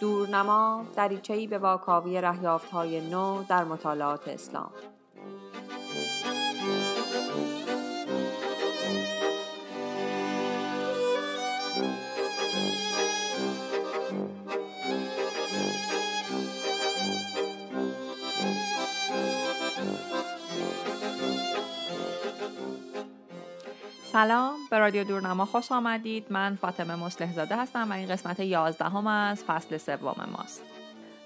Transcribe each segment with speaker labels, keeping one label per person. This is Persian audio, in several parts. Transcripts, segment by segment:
Speaker 1: دورنما دریچهای به واکاوی های نو در مطالعات اسلام. سلام. به رادیو دورنما خوش آمدید. من فاطمه مسلح زاده هستم و این قسمت یازدهم از فصل سوم ماست.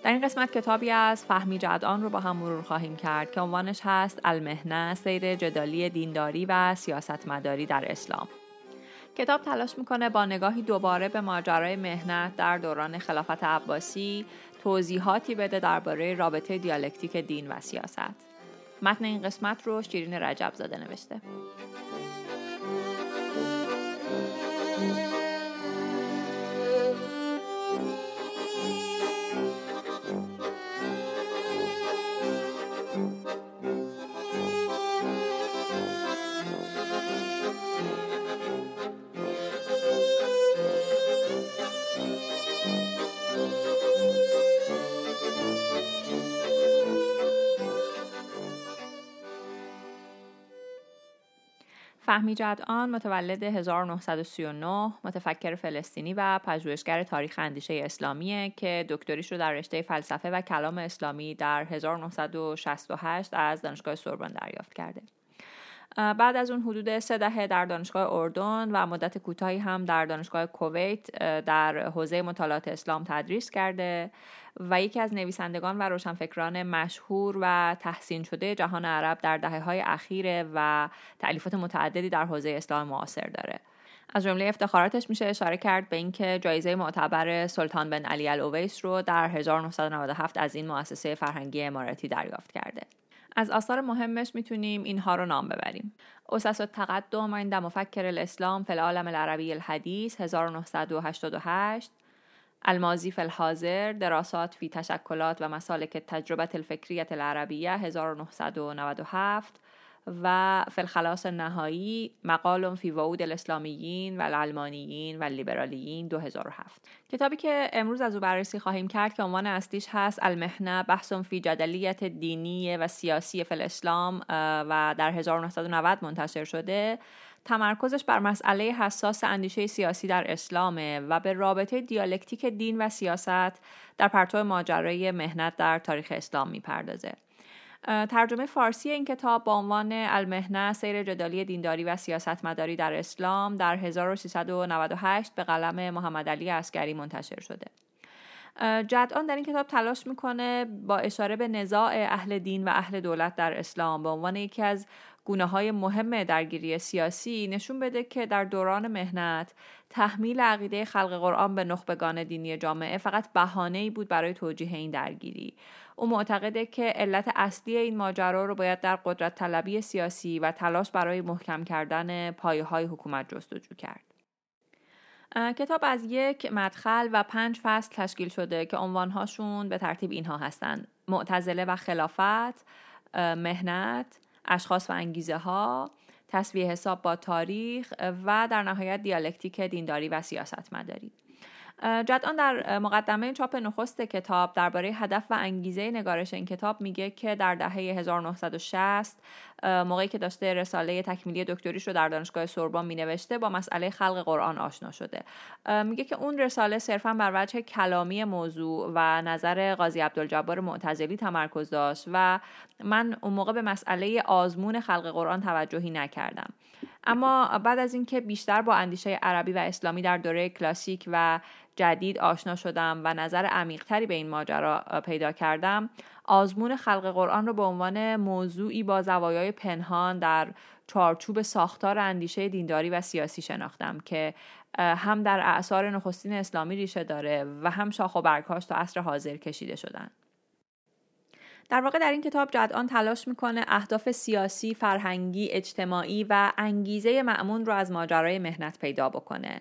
Speaker 1: در این قسمت کتابی از فهمی جدان رو با هم مرور خواهیم کرد که عنوانش هست المهنه سیر جدالی دینداری و سیاستمداری در اسلام. کتاب تلاش می‌کنه با نگاهی دوباره به ماجرای مهنت در دوران خلافت عباسی توضیحاتی بده درباره رابطه دیالکتیک دین و سیاست. متن این قسمت رو شیرین رجب زاده نوشته. فهمی آن متولد 1939 متفکر فلسطینی و پژوهشگر تاریخ اندیشه اسلامیه که دکتریش رو در رشته فلسفه و کلام اسلامی در 1968 از دانشگاه سوربن دریافت کرده. بعد از اون حدود سه دهه در دانشگاه اردن و مدت کوتاهی هم در دانشگاه کویت در حوزه مطالعات اسلام تدریس کرده و یکی از نویسندگان و روشنفکران مشهور و تحسین شده جهان عرب در دهه های اخیره و تعلیفات متعددی در حوزه اسلام معاصر داره از جمله افتخاراتش میشه اشاره کرد به اینکه جایزه معتبر سلطان بن علی الاویس رو در 1997 از این مؤسسه فرهنگی اماراتی دریافت کرده. از آثار مهمش می‌تونیم اینها رو نام ببریم. اساس التقدم عند مفکر الاسلام فی العالم العربی الحدیث 1988 المازی فی الحاضر دراسات فی تشکلات و مسالک تجربه الفکریت العربیه 1997 و فی الخلاص نهایی مقال فی وعود الاسلامیین و العلمانیین و لیبرالیین 2007 کتابی که امروز از او بررسی خواهیم کرد که عنوان اصلیش هست المهنه بحث فی جدلیت دینی و سیاسی فی الاسلام و در 1990 منتشر شده تمرکزش بر مسئله حساس اندیشه سیاسی در اسلامه و به رابطه دیالکتیک دین و سیاست در پرتو ماجرای مهنت در تاریخ اسلام می‌پردازه. ترجمه فارسی این کتاب با عنوان المهنه سیر جدالی دینداری و سیاستمداری در اسلام در 1398 به قلم محمد علی عسکری منتشر شده. جدان در این کتاب تلاش می‌کنه با اشاره به نزاع اهل دین و اهل دولت در اسلام به عنوان یکی از گونه های مهم درگیری سیاسی نشون بده که در دوران مهنت تحمیل عقیده خلق قرآن به نخبگان دینی جامعه فقط بهانه بود برای توجیه این درگیری او معتقده که علت اصلی این ماجرا رو باید در قدرت طلبی سیاسی و تلاش برای محکم کردن پایه های حکومت جستجو کرد. کتاب از یک مدخل و پنج فصل تشکیل شده که عنوانهاشون به ترتیب اینها هستند معتزله و خلافت مهنت اشخاص و انگیزه ها تصویه حساب با تاریخ و در نهایت دیالکتیک دینداری و سیاست مداری جدان در مقدمه چاپ نخست کتاب درباره هدف و انگیزه نگارش این کتاب میگه که در دهه 1960 موقعی که داشته رساله تکمیلی دکتریش رو در دانشگاه سوربن می نوشته با مسئله خلق قرآن آشنا شده. میگه که اون رساله صرفا بر وجه کلامی موضوع و نظر قاضی عبدالجبار معتزلی تمرکز داشت و من اون موقع به مسئله آزمون خلق قرآن توجهی نکردم. اما بعد از اینکه بیشتر با اندیشه عربی و اسلامی در دوره کلاسیک و جدید آشنا شدم و نظر عمیقتری به این ماجرا پیدا کردم آزمون خلق قرآن رو به عنوان موضوعی با زوایای پنهان در چارچوب ساختار اندیشه دینداری و سیاسی شناختم که هم در اعثار نخستین اسلامی ریشه داره و هم شاخ و برگهاش تا عصر حاضر کشیده شدن. در واقع در این کتاب جدان تلاش می‌کنه اهداف سیاسی، فرهنگی، اجتماعی و انگیزه معمون رو از ماجرای مهنت پیدا بکنه.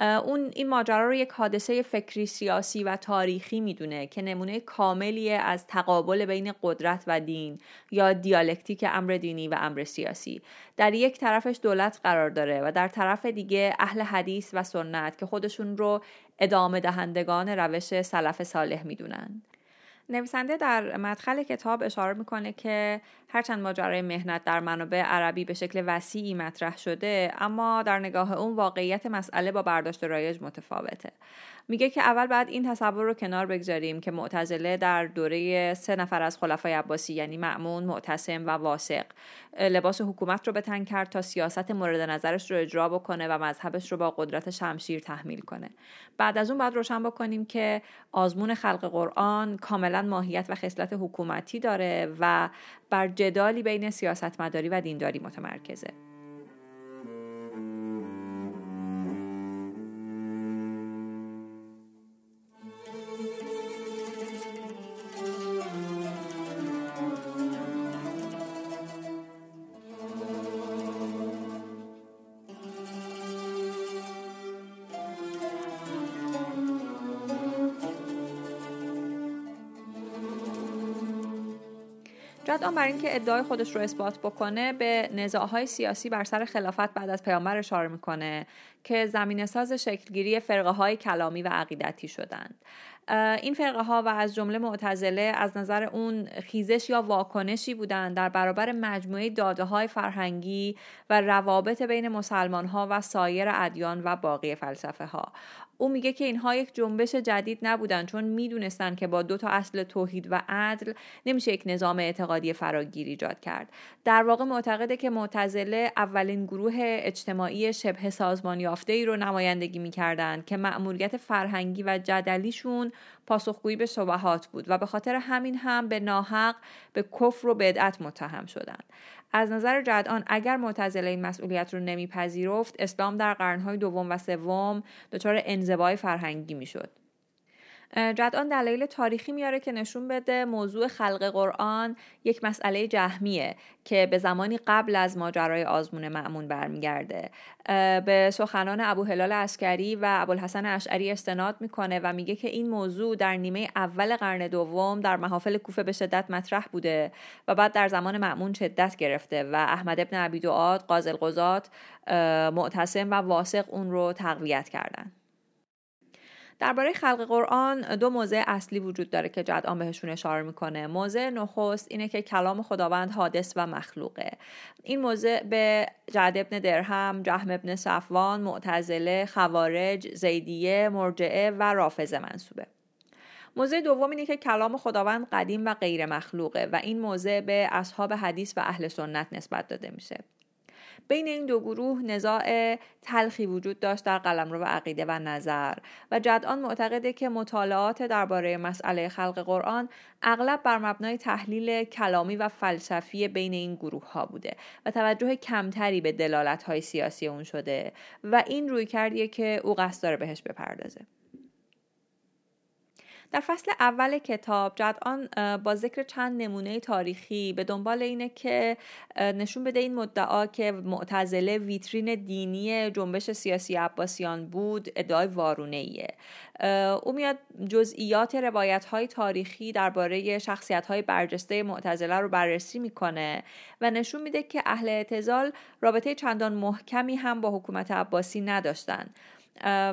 Speaker 1: اون این ماجرا رو یک حادثه فکری سیاسی و تاریخی می‌دونه که نمونه کاملیه از تقابل بین قدرت و دین یا دیالکتیک امر دینی و امر سیاسی در یک طرفش دولت قرار داره و در طرف دیگه اهل حدیث و سنت که خودشون رو ادامه دهندگان روش سلف صالح می‌دونن نویسنده در مدخل کتاب اشاره می‌کنه که هرچند ماجرای مهنت در منابع عربی به شکل وسیعی مطرح شده اما در نگاه اون واقعیت مسئله با برداشت رایج متفاوته. میگه که اول بعد این تصور رو کنار بگذاریم که معتزله در دوره سه نفر از خلفای عباسی یعنی معمون، معتصم و واسق لباس حکومت رو بتن کرد تا سیاست مورد نظرش رو اجرا بکنه و مذهبش رو با قدرت شمشیر تحمیل کنه. بعد از اون بعد روشن بکنیم که آزمون خلق قرآن کاملا ماهیت و خصلت حکومتی داره و بر جدالی بین سیاستمداری و دینداری متمرکزه. اینکه ادعای خودش رو اثبات بکنه به نزاعهای سیاسی بر سر خلافت بعد از پیامبر اشاره می‌کنه که زمین ساز شکلگیری فرقه های کلامی و عقیدتی شدند. این فرقه ها و از جمله معتزله از نظر اون خیزش یا واکنشی بودند در برابر مجموعه داده های فرهنگی و روابط بین مسلمان ها و سایر ادیان و باقی فلسفه ها او میگه که اینها یک جنبش جدید نبودن چون می‌دونستن که با دو تا اصل توحید و عدل نمیشه یک نظام اعتقادی فراگیر ایجاد کرد. در واقع معتقده که معتزله اولین گروه اجتماعی شبه سازمان یافته ای رو نمایندگی می‌کردند که مأموریت فرهنگی و جدلیشون پاسخگویی به شبهات بود و به خاطر همین هم به ناحق به کفر و بدعت متهم شدند از نظر جدان اگر معتزله این مسئولیت رو نمیپذیرفت اسلام در قرنهای دوم و سوم دچار انزوای فرهنگی می‌شد. جدان دلایل تاریخی میاره که نشون بده موضوع خلق قرآن یک مسئله جهمیه که به زمانی قبل از ماجرای آزمون معمون برمیگرده. به سخنان ابو هلال اسکری و ابوالحسن اشعری استناد می‌کنه و میگه که این موضوع در نیمه اول قرن دوم در محافل کوفه به شدت مطرح بوده و بعد در زمان معمون شدت گرفته و احمد ابن عبی دعاد قاضل قضات معتصم و واسق اون رو تقویت کردن. درباره خلق قرآن دو موضع اصلی وجود داره که جدعان بهشون اشاره می‌کنه. موضع نخست اینه که کلام خداوند حادث و مخلوقه. این موضع به جعد ابن درهم جهم ابن صفوان معتزله خوارج زیدیه مرجعه و رافضه منصوبه. موضع دوم اینه که کلام خداوند قدیم و غیر مخلوقه و این موضع به اصحاب حدیث و اهل سنت نسبت داده میشه. بین این دو گروه نزاع تلخی وجود داشت در قلمرو عقیده و نظر و جدان معتقده که مطالعات درباره مسئله خلق قرآن اغلب بر مبنای تحلیل کلامی و فلسفی بین این گروه ها بوده و توجه کمتری به دلالت های سیاسی اون شده و این روی کردیه که او قصد داره بهش بپردازه. در فصل اول کتاب جدان با ذکر چند نمونه تاریخی به دنبال اینه که نشون بده این مدعا که معتزله ویترین دینی جنبش سیاسی عباسیان بود ادعای وارونه ایه او میاد جزئیات روایت های تاریخی درباره شخصیت های برجسته معتزله رو بررسی می‌کنه و نشون میده که اهل اعتزال رابطه چندان محکمی هم با حکومت عباسی نداشتند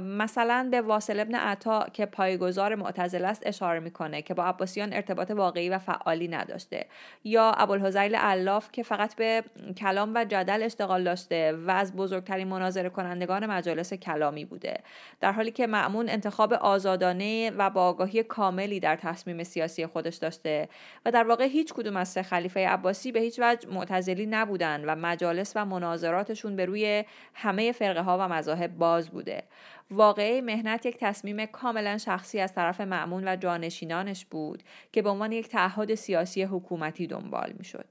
Speaker 1: مثلا به واصل ابن عطا که پایگزار معتزل است اشاره می‌کنه که با عباسیان ارتباط واقعی و فعالی نداشته. یا ابوالحزیل علاف که فقط به کلام و جدل اشتغال داشته و از بزرگترین مناظره کنندگان مجالس کلامی بوده. در حالی که معمون انتخاب آزادانه و با آگاهی کاملی در تصمیم سیاسی خودش داشته و در واقع هیچ کدوم از سه خلیفه عباسی به هیچ وجه معتزلی نبودن و مجالس و مناظراتشون به روی همه فرقه ها و مذاهب باز بوده. واقعه مهنت یک تصمیم کاملا شخصی از طرف معمون و جانشینانش بود که به عنوان یک تعهد سیاسی حکومتی دنبال می‌شد.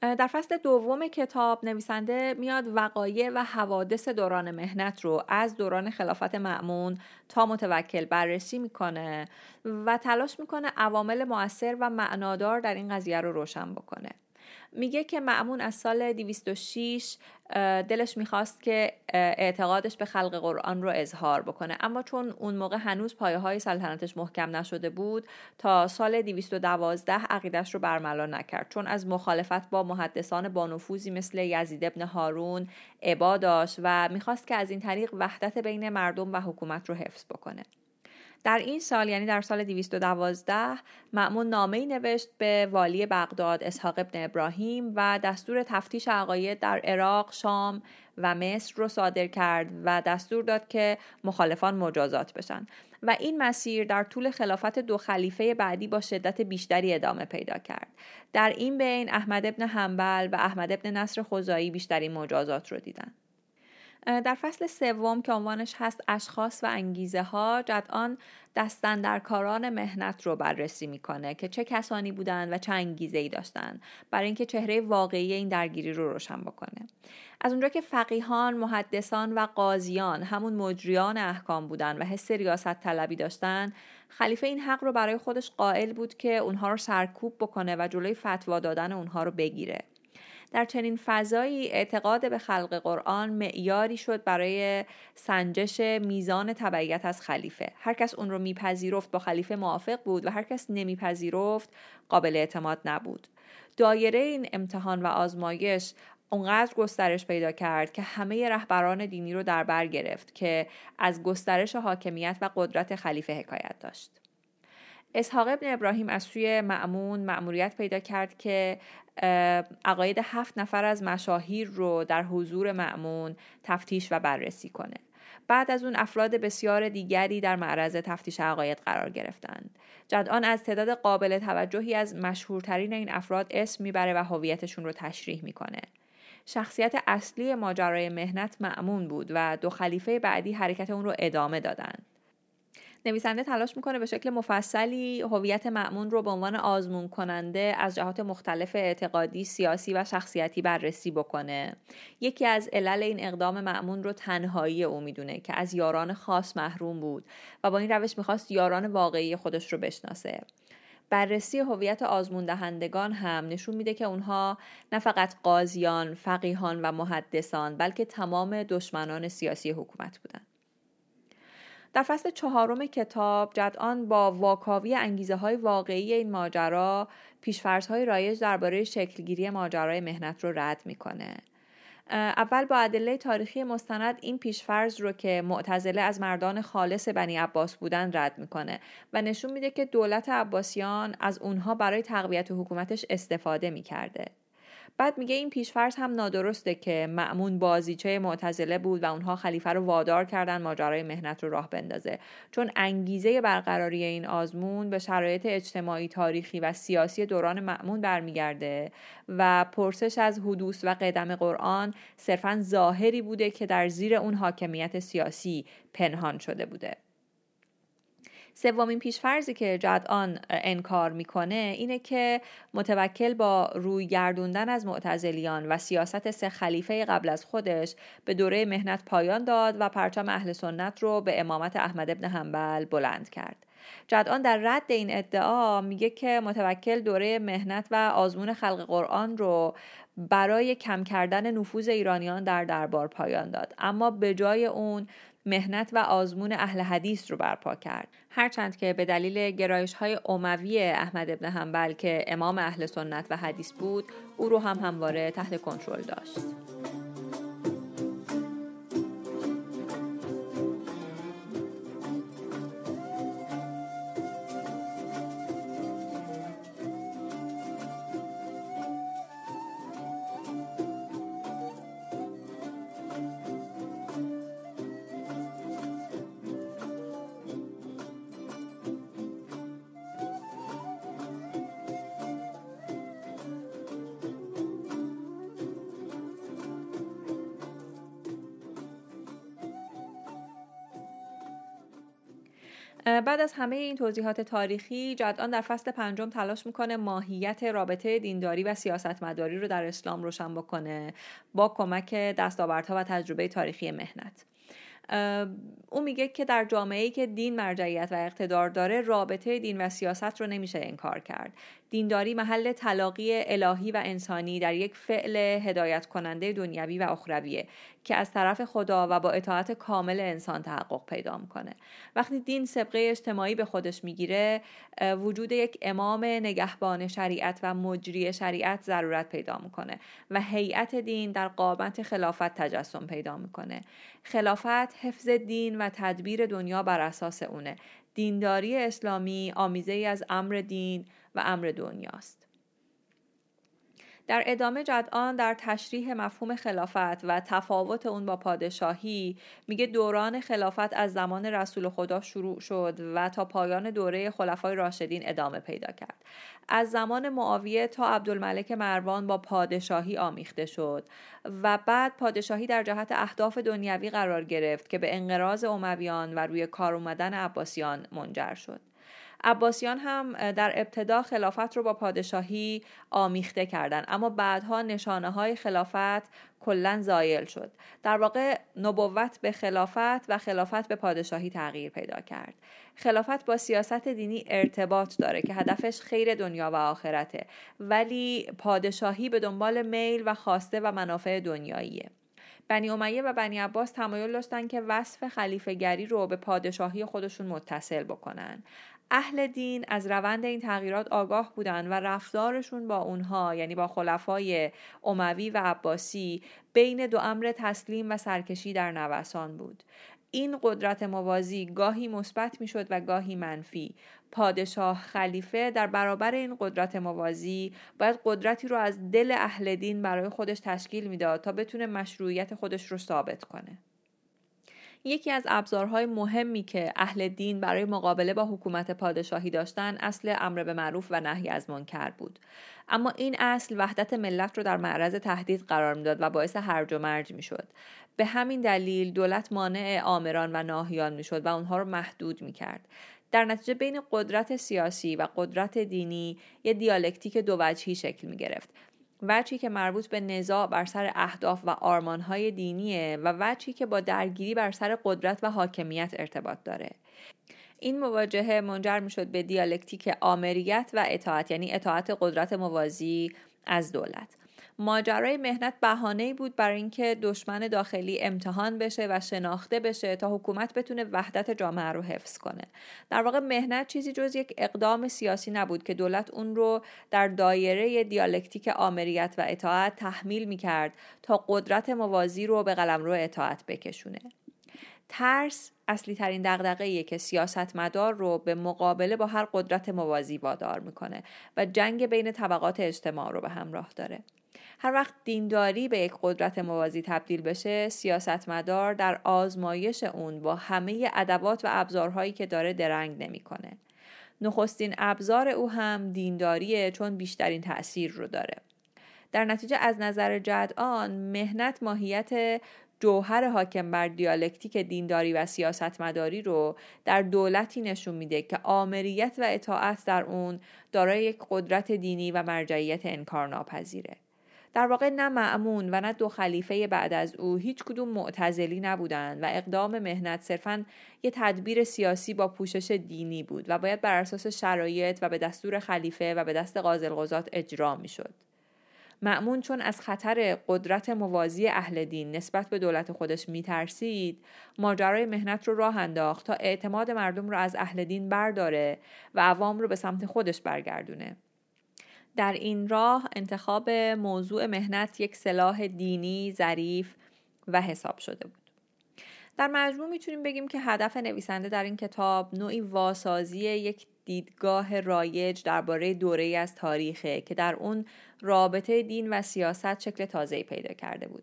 Speaker 1: در فصل دوم کتاب نویسنده میاد وقایع و حوادث دوران مهنت رو از دوران خلافت معمون تا متوکل بررسی می‌کنه و تلاش می‌کنه عوامل مؤثر و معنادار در این قضیه رو روشن بکنه میگه که معمون از سال 206 دلش می‌خواست که اعتقادش به خلق قرآن رو اظهار بکنه. اما چون اون موقع هنوز پایه های سلطنتش محکم نشده بود تا سال 212 عقیدش رو برملا نکرد. چون از مخالفت با محدثان بانفوزی مثل یزید ابن هارون عبا داشت و می‌خواست که از این طریق وحدت بین مردم و حکومت رو حفظ بکنه. در این سال یعنی در سال 212 معمون نامه نوشت به والی بغداد اسحاق ابن ابراهیم و دستور تفتیش عقاید در عراق، شام و مصر رو صادر کرد و دستور داد که مخالفان مجازات بشن. و این مسیر در طول خلافت دو خلیفه بعدی با شدت بیشتری ادامه پیدا کرد. در این بین احمد ابن حنبل و احمد ابن نصر خزایی بیشترین مجازات رو دیدن. در فصل سوم که عنوانش هست اشخاص و انگیزه ها جدان دستن در کاران مهنت رو بررسی می‌کنه که چه کسانی بودن و چه انگیزه ای داشتن برای اینکه چهره واقعی این درگیری رو روشن بکنه. از اونجا که فقیهان، محدثان و قاضیان همون مجریان احکام بودن و حس ریاست طلبی داشتن خلیفه این حق رو برای خودش قائل بود که اونها رو سرکوب بکنه و جلوی فتوا دادن اونها رو بگیره. در چنین فضایی اعتقاد به خلق قرآن معیاری شد برای سنجش میزان تبعیت از خلیفه هر کس اون رو میپذیرفت با خلیفه موافق بود و هر کس نمیپذیرفت قابل اعتماد نبود دایره این امتحان و آزمایش اونقدر گسترش پیدا کرد که همه رهبران دینی رو در بر گرفت که از گسترش حاکمیت و قدرت خلیفه حکایت داشت. اسحاق ابن ابراهیم از سوی معمون مأموریت پیدا کرد که عقاید هفت نفر از مشاهیر رو در حضور معمون تفتیش و بررسی کنه. بعد از اون افراد بسیار دیگری در معرض تفتیش عقاید قرار گرفتند جدان از تعداد قابل توجهی از مشهورترین این افراد اسم می‌بره و هویتشون رو تشریح می‌کنه. شخصیت اصلی ماجرای مهنت معمون بود و دو خلیفه بعدی حرکت اون رو ادامه دادند نویسنده تلاش می‌کنه به شکل مفصلی هویت معمون رو به عنوان آزمون کننده از جهات مختلف اعتقادی، سیاسی و شخصیتی بررسی بکنه. یکی از علل این اقدام معمون رو تنهایی او می‌دونه که از یاران خاص محروم بود و با این روش می‌خواست یاران واقعی خودش رو بشناسه. بررسی هویت آزمون دهندگان هم نشون میده که اونها نه فقط قاضیان، فقیهان و محدثان بلکه تمام دشمنان سیاسی حکومت بودند. در فصل چهارم کتاب جدان با واکاوی انگیزه های واقعی این ماجرا پیشفرض های رایج درباره شکلگیری ماجرای مهنت رو رد می‌کنه. اول با ادله تاریخی مستند این پیشفرض رو که معتزله از مردان خالص بنی عباس بودن رد می‌کنه و نشون میده که دولت عباسیان از اونها برای تقویت حکومتش استفاده می‌کرده. بعد میگه این پیشفرض هم نادرسته که معمون بازیچه معتزله بود و اونها خلیفه رو وادار کردن ماجرای مهنت رو راه بندازه. چون انگیزه برقراری این آزمون به شرایط اجتماعی تاریخی و سیاسی دوران معمون برمیگرده و پرسش از حدوث و قدم قرآن صرفا ظاهری بوده که در زیر اون حاکمیت سیاسی پنهان شده بوده. سومین پیشفرزی که جدان انکار می‌کنه اینه که متوکل با روی گردوندن از معتزلیان و سیاست سه خلیفه قبل از خودش به دوره مهنت پایان داد و پرچم اهل سنت رو به امامت احمد ابن حنبل بلند کرد. جدان در رد این ادعا میگه که متوکل دوره مهنت و آزمون خلق قرآن رو برای کم کردن نفوذ ایرانیان در دربار پایان داد. اما به جای اون مهنت و آزمون اهل حدیث رو برپا کرد. هرچند که به دلیل گرایش های عموی احمد ابن حنبل که امام اهل سنت و حدیث بود او رو هم همواره تحت کنترل داشت. بعد از همه این توضیحات تاریخی جدان در فصل پنجم تلاش می‌کنه ماهیت رابطه دینداری و سیاستمداری رو در اسلام روشن بکنه با کمک دستاوردها و تجربه تاریخی مهنت. او میگه که در جامعه که دین مرجعیت و اقتدار داره رابطه دین و سیاست رو نمیشه انکار کرد. دینداری محل تلاقی الهی و انسانی در یک فعل هدایت کننده دنیوی و اخرویه که از طرف خدا و با اطاعت کامل انسان تحقق پیدا می‌کنه. وقتی دین سبقه اجتماعی به خودش می‌گیره وجود یک امام نگهبان شریعت و مجری شریعت ضرورت پیدا می‌کنه و هیئت دین در قامت خلافت تجسم پیدا می‌کنه. خلافت حفظ دین و تدبیر دنیا بر اساس اونه. دینداری اسلامی آمیزه ای از امر دین و امر دنیاست. در ادامه جدعان در تشریح مفهوم خلافت و تفاوت اون با پادشاهی میگه دوران خلافت از زمان رسول خدا شروع شد و تا پایان دوره خلفای راشدین ادامه پیدا کرد. از زمان معاویه تا عبدالملک مروان با پادشاهی آمیخته شد و بعد پادشاهی در جهت اهداف دنیوی قرار گرفت که به انقراض امویان و روی کار اومدن عباسیان منجر شد. عباسیان هم در ابتدا خلافت رو با پادشاهی آمیخته کردند. اما بعدها نشانه های خلافت کلا زایل شد. در واقع نبوت به خلافت و خلافت به پادشاهی تغییر پیدا کرد. خلافت با سیاست دینی ارتباط داره که هدفش خیر دنیا و آخرته. ولی پادشاهی به دنبال میل و خواسته و منافع دنیاییه. بنی امیه و بنی عباس تمایل داشتن که وصف خلیفه گری رو به پادشاهی خودشون متصل بکنن. اهل دین از روند این تغییرات آگاه بودند و رفتارشون با اونها یعنی با خلفای اموی و عباسی بین دو امر تسلیم و سرکشی در نوسان بود. این قدرت موازی گاهی مثبت می‌شد و گاهی منفی. پادشاه خلیفه در برابر این قدرت موازی باید قدرتی رو از دل اهل دین برای خودش تشکیل می‌داد تا بتونه مشروعیت خودش رو ثابت کنه. یکی از ابزارهای مهمی که اهل دین برای مقابله با حکومت پادشاهی داشتن اصل امر به معروف و نهی از منکر بود. اما این اصل وحدت ملت رو در معرض تهدید قرار می‌داد و باعث هرج و مرج می‌شد. به همین دلیل دولت مانع آمران و ناهیان می‌شد و اونها رو محدود می‌کرد. در نتیجه بین قدرت سیاسی و قدرت دینی یه دیالکتیک دو وجهی شکل می گرفت وچی که مربوط به نزاع بر سر اهداف و آرمانهای دینیه و وچی که با درگیری بر سر قدرت و حاکمیت ارتباط داره. این مواجهه منجر می شد به دیالکتیک آمریت و اطاعت یعنی اطاعت قدرت موازی از دولت. ماجرای مهنت بهانه بود برای اینکه دشمن داخلی امتحان بشه و شناخته بشه تا حکومت بتونه وحدت جامعه رو حفظ کنه. در واقع مهنت چیزی جز یک اقدام سیاسی نبود که دولت اون رو در دایره دیالکتیک آمریت و اطاعت تحمیل می‌کرد تا قدرت موازی رو به قلمرو اطاعت بکشونه. ترس اصلی ترین دغدغه که سیاستمدار رو به مقابله با هر قدرت موازی وادار می‌کنه و جنگ بین طبقات اجتماع رو به همراه داره. هر وقت دینداری به یک قدرت موازی تبدیل بشه سیاستمدار در آزمایش اون با همه ادوات و ابزارهایی که داره درنگ نمی‌کنه. نخستین ابزار او هم دینداریه چون بیشترین تأثیر رو داره. در نتیجه از نظر جدعان مهنت ماهیت جوهر حاکم بر دیالکتیک دینداری و سیاستمداری رو در دولتی نشون میده که آمریت و اطاعت در اون دارای یک قدرت دینی و مرجعیت انکارناپذیره. در واقع نه معمون و نه دو خلیفه بعد از او هیچ کدوم معتزلی نبودند و اقدام مهنت صرفا یه تدبیر سیاسی با پوشش دینی بود و باید بر اساس شرایط و به دستور خلیفه و به دست قاضل اجرا می شد. معمون چون از خطر قدرت موازی اهل دین نسبت به دولت خودش میترسید ماجرای مهنت رو راه انداخت تا اعتماد مردم رو از اهل دین برداره و عوام رو به سمت خودش برگردونه در این راه انتخاب موضوع مهنت یک سلاح دینی ظریف و حساب شده بود. در مجموع می‌تونیم بگیم که هدف نویسنده در این کتاب نوعی واسازی یک دیدگاه رایج درباره دوره از تاریخه که در اون رابطه دین و سیاست شکل تازه پیدا کرده بود.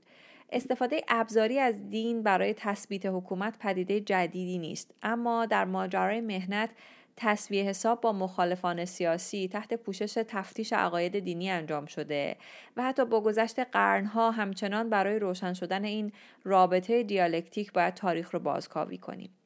Speaker 1: استفاده ابزاری از دین برای تثبیت حکومت پدیده جدیدی نیست اما در ماجرای مهنت تصویه حساب با مخالفان سیاسی تحت پوشش تفتیش عقاید دینی انجام شده و حتی با گذشت قرنها همچنان برای روشن شدن این رابطه دیالکتیک باید تاریخ رو بازکاوی کنیم.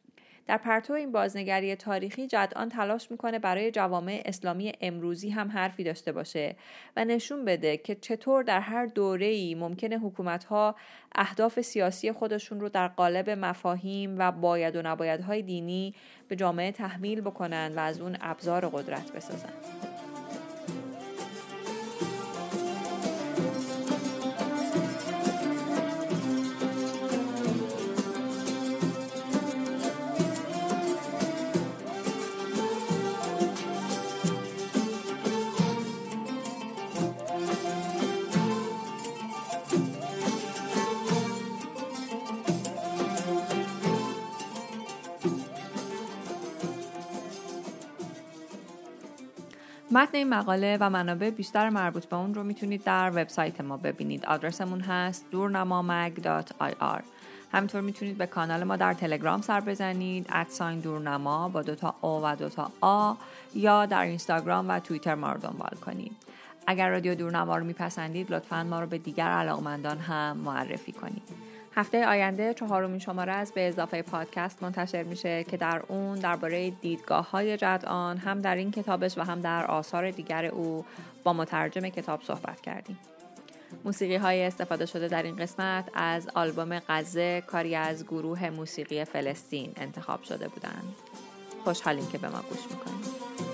Speaker 1: در پرتو این بازنگری تاریخی جدان تلاش می‌کنه برای جوامع اسلامی امروزی هم حرفی داشته باشه و نشون بده که چطور در هر دوره ای ممکنه حکومت ها اهداف سیاسی خودشون رو در قالب مفاهیم و باید و نبایدهای دینی به جامعه تحمیل بکنن و از اون ابزار قدرت بسازن. متن این مقاله و منابع بیشتر مربوط به اون رو می‌تونید در وبسایت ما ببینید. آدرسمون هست دورنمامگ.ir همینطور می‌تونید به کانال ما در تلگرام سر بزنید ادساین دورنما با دوتا او و دوتا آ یا در اینستاگرام و توییتر ما رو دنبال کنید. اگر رادیو دورنما رو میپسندید لطفا ما رو به دیگر علاقمندان هم معرفی کنید. هفته آینده چهارمین شماره از به اضافه پادکست منتشر میشه که در اون درباره دیدگاه های جدان هم در این کتابش و هم در آثار دیگر او با مترجم کتاب صحبت کردیم. موسیقی های استفاده شده در این قسمت از آلبوم غزه کاری از گروه موسیقی فلسطین انتخاب شده بودند. خوشحالیم که به ما گوش می‌کنید.